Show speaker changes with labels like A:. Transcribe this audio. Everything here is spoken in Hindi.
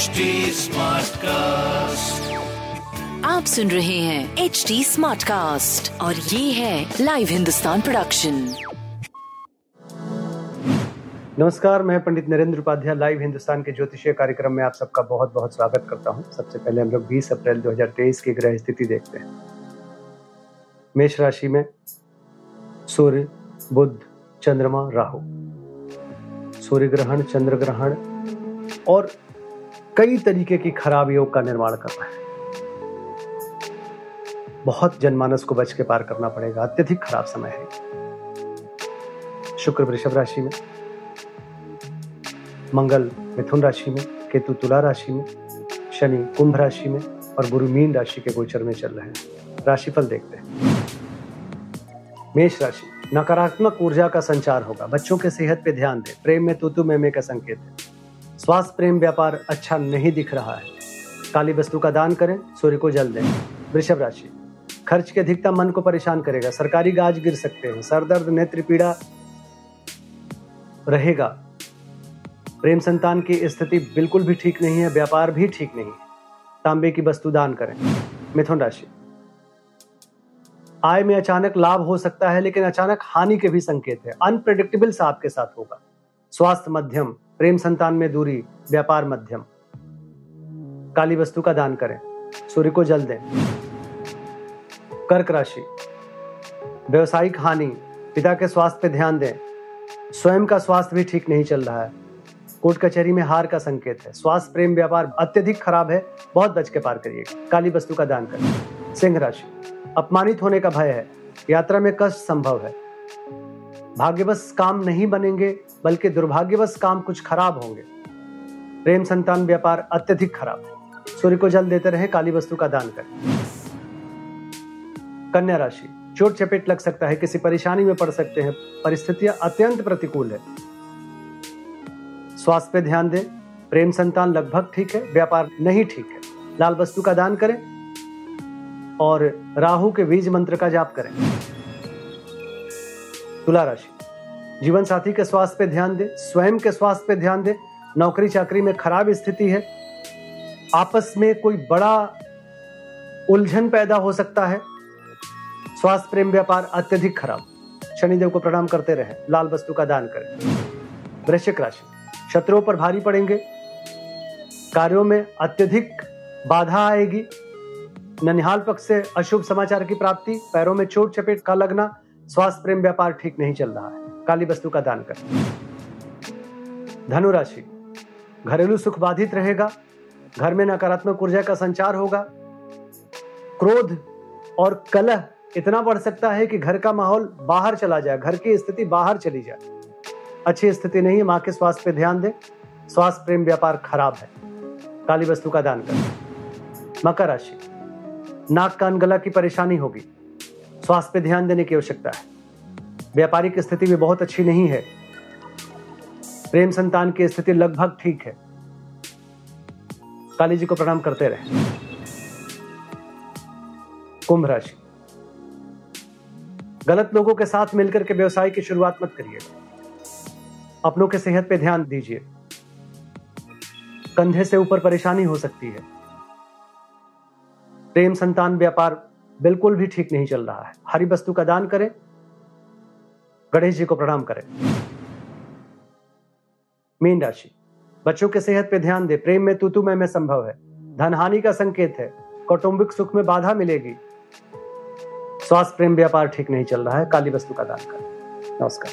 A: HD Smartcast.
B: आप सुन रहे हैं एच डी स्मार्ट कास्ट और ये है लाइव हिंदुस्तान प्रोडक्शन
C: नमस्कार मैं पंडित नरेंद्र उपाध्याय लाइव हिंदुस्तान के ज्योतिषीय कार्यक्रम में आप सबका बहुत बहुत स्वागत करता हूँ। सबसे पहले हम लोग 20 अप्रैल 2023 की ग्रह स्थिति देखते हैं। मेष राशि में सूर्य बुद्ध चंद्रमा राहु। सूर्य ग्रहण चंद्र ग्रहण और कई तरीके की खराब योग का निर्माण कर रहा है। बहुत जनमानस को बच के पार करना पड़ेगा। अत्यधिक खराब समय है। शुक्र वृषभ राशि में, मंगल मिथुन राशि में, केतु तुला राशि में, शनि कुंभ राशि में और गुरु मीन राशि के गोचर में चल रहे हैं। राशिफल देखते हैं। मेष राशि, नकारात्मक ऊर्जा का संचार होगा। बच्चों के सेहत पे ध्यान दें। प्रेम में तूतु में का संकेत है। स्वास्थ्य प्रेम व्यापार अच्छा नहीं दिख रहा है। काली वस्तु का दान करें, सूर्य को जल दें। वृषभ राशि, खर्च की अधिकता मन को परेशान करेगा। सरकारी गाज गिर सकते हैं। सरदर्द नेत्र पीड़ा रहेगा। प्रेम संतान की स्थिति बिल्कुल भी ठीक नहीं है, व्यापार भी ठीक नहीं है। तांबे की वस्तु दान करें। मिथुन राशि, आय में अचानक लाभ हो सकता है, लेकिन अचानक हानि के भी संकेत है। अनप्रेडिक्टेबल सा आपके साथ होगा। स्वास्थ्य मध्यम प्रेम संतान में दूरी, व्यापार मध्यम। काली वस्तु का दान करें, सूर्य को जल दें। कर्क राशि, व्यवसायिक हानि, पिता के स्वास्थ्य पे ध्यान दें। स्वयं का स्वास्थ्य भी ठीक नहीं चल रहा है। कोर्ट कचहरी में हार का संकेत है। स्वास्थ्य, प्रेम, व्यापार अत्यधिक खराब है, बहुत बच के पार करिए। काली वस्तु का दान करें। सिंह राशि, अपमानित होने का भय है। यात्रा में कष्ट संभव है। भाग्यवश काम नहीं बनेंगे, बल्कि दुर्भाग्यवश काम कुछ खराब होंगे। प्रेम संतान व्यापार अत्यधिक खराब है। सूर्य को जल देते रहे, काली वस्तु का दान करें। कन्या राशि, चोट चपेट लग सकता है, किसी परेशानी में पड़ सकते हैं, परिस्थितियाँ अत्यंत प्रतिकूल है। स्वास्थ्य पे ध्यान दें, प्रेम संतान लगभग ठीक है, व्यापार नहीं ठीक है। लाल वस्तु का दान करें और राहु के बीज मंत्र का जाप करें। तुला राशि। जीवन साथी के स्वास्थ्य पे ध्यान दें, स्वयं के स्वास्थ्य पे ध्यान दें, नौकरी चाकरी में खराब स्थिति है, आपस में कोई बड़ा उलझन पैदा हो सकता है, स्वास्थ्य प्रेम व्यापार अत्यधिक खराब। शनिदेव को प्रणाम करते रहे, लाल वस्तु का दान करें। वृश्चिक राशि, शत्रुओं पर भारी पड़ेंगे, कार्यों में अत्यधिक बाधा आएगी, ननिहाल पक्ष से अशुभ समाचार की प्राप्ति, पैरों में चोट चपेट का लगना स्वास्थ्य प्रेम व्यापार ठीक नहीं चल रहा है। काली वस्तु का दान करें। धनुराशि। घरेलू सुख बाधित रहेगा। घर में नकारात्मक ऊर्जा का संचार होगा। क्रोध और कलह इतना बढ़ सकता है कि घर का माहौल बाहर चला जाए। घर की स्थिति बाहर चली जाए। अच्छी स्थिति नहीं माँ के स्वास्थ्य पे ध्यान दें। स्वास्थ्य प्रेम व्यापार खराब है। काली वस्तु का दान करें। मकर राशि। नाक कान गला की परेशानी होगी। स्वास्थ्य पे ध्यान देने की आवश्यकता है। व्यापारिक स्थिति भी बहुत अच्छी नहीं है। प्रेम संतान की स्थिति लगभग ठीक है। काली जी को प्रणाम करते रहे। कुंभ राशि। गलत लोगों के साथ मिलकर के व्यवसाय की शुरुआत मत करिए। अपनों के सेहत पे ध्यान दीजिए। कंधे से ऊपर परेशानी हो सकती है। प्रेम संतान व्यापार बिल्कुल भी ठीक नहीं चल रहा है। हरी वस्तु का दान करें गणेश जी को प्रणाम करें। मीन राशि बच्चों के सेहत पे ध्यान दे प्रेम में तुतु में, में संभव है। धन हानि का संकेत है कौटुंबिक सुख में बाधा मिलेगी। स्वास्थ्य प्रेम व्यापार ठीक नहीं चल रहा है काली वस्तु का दान करें। नमस्कार।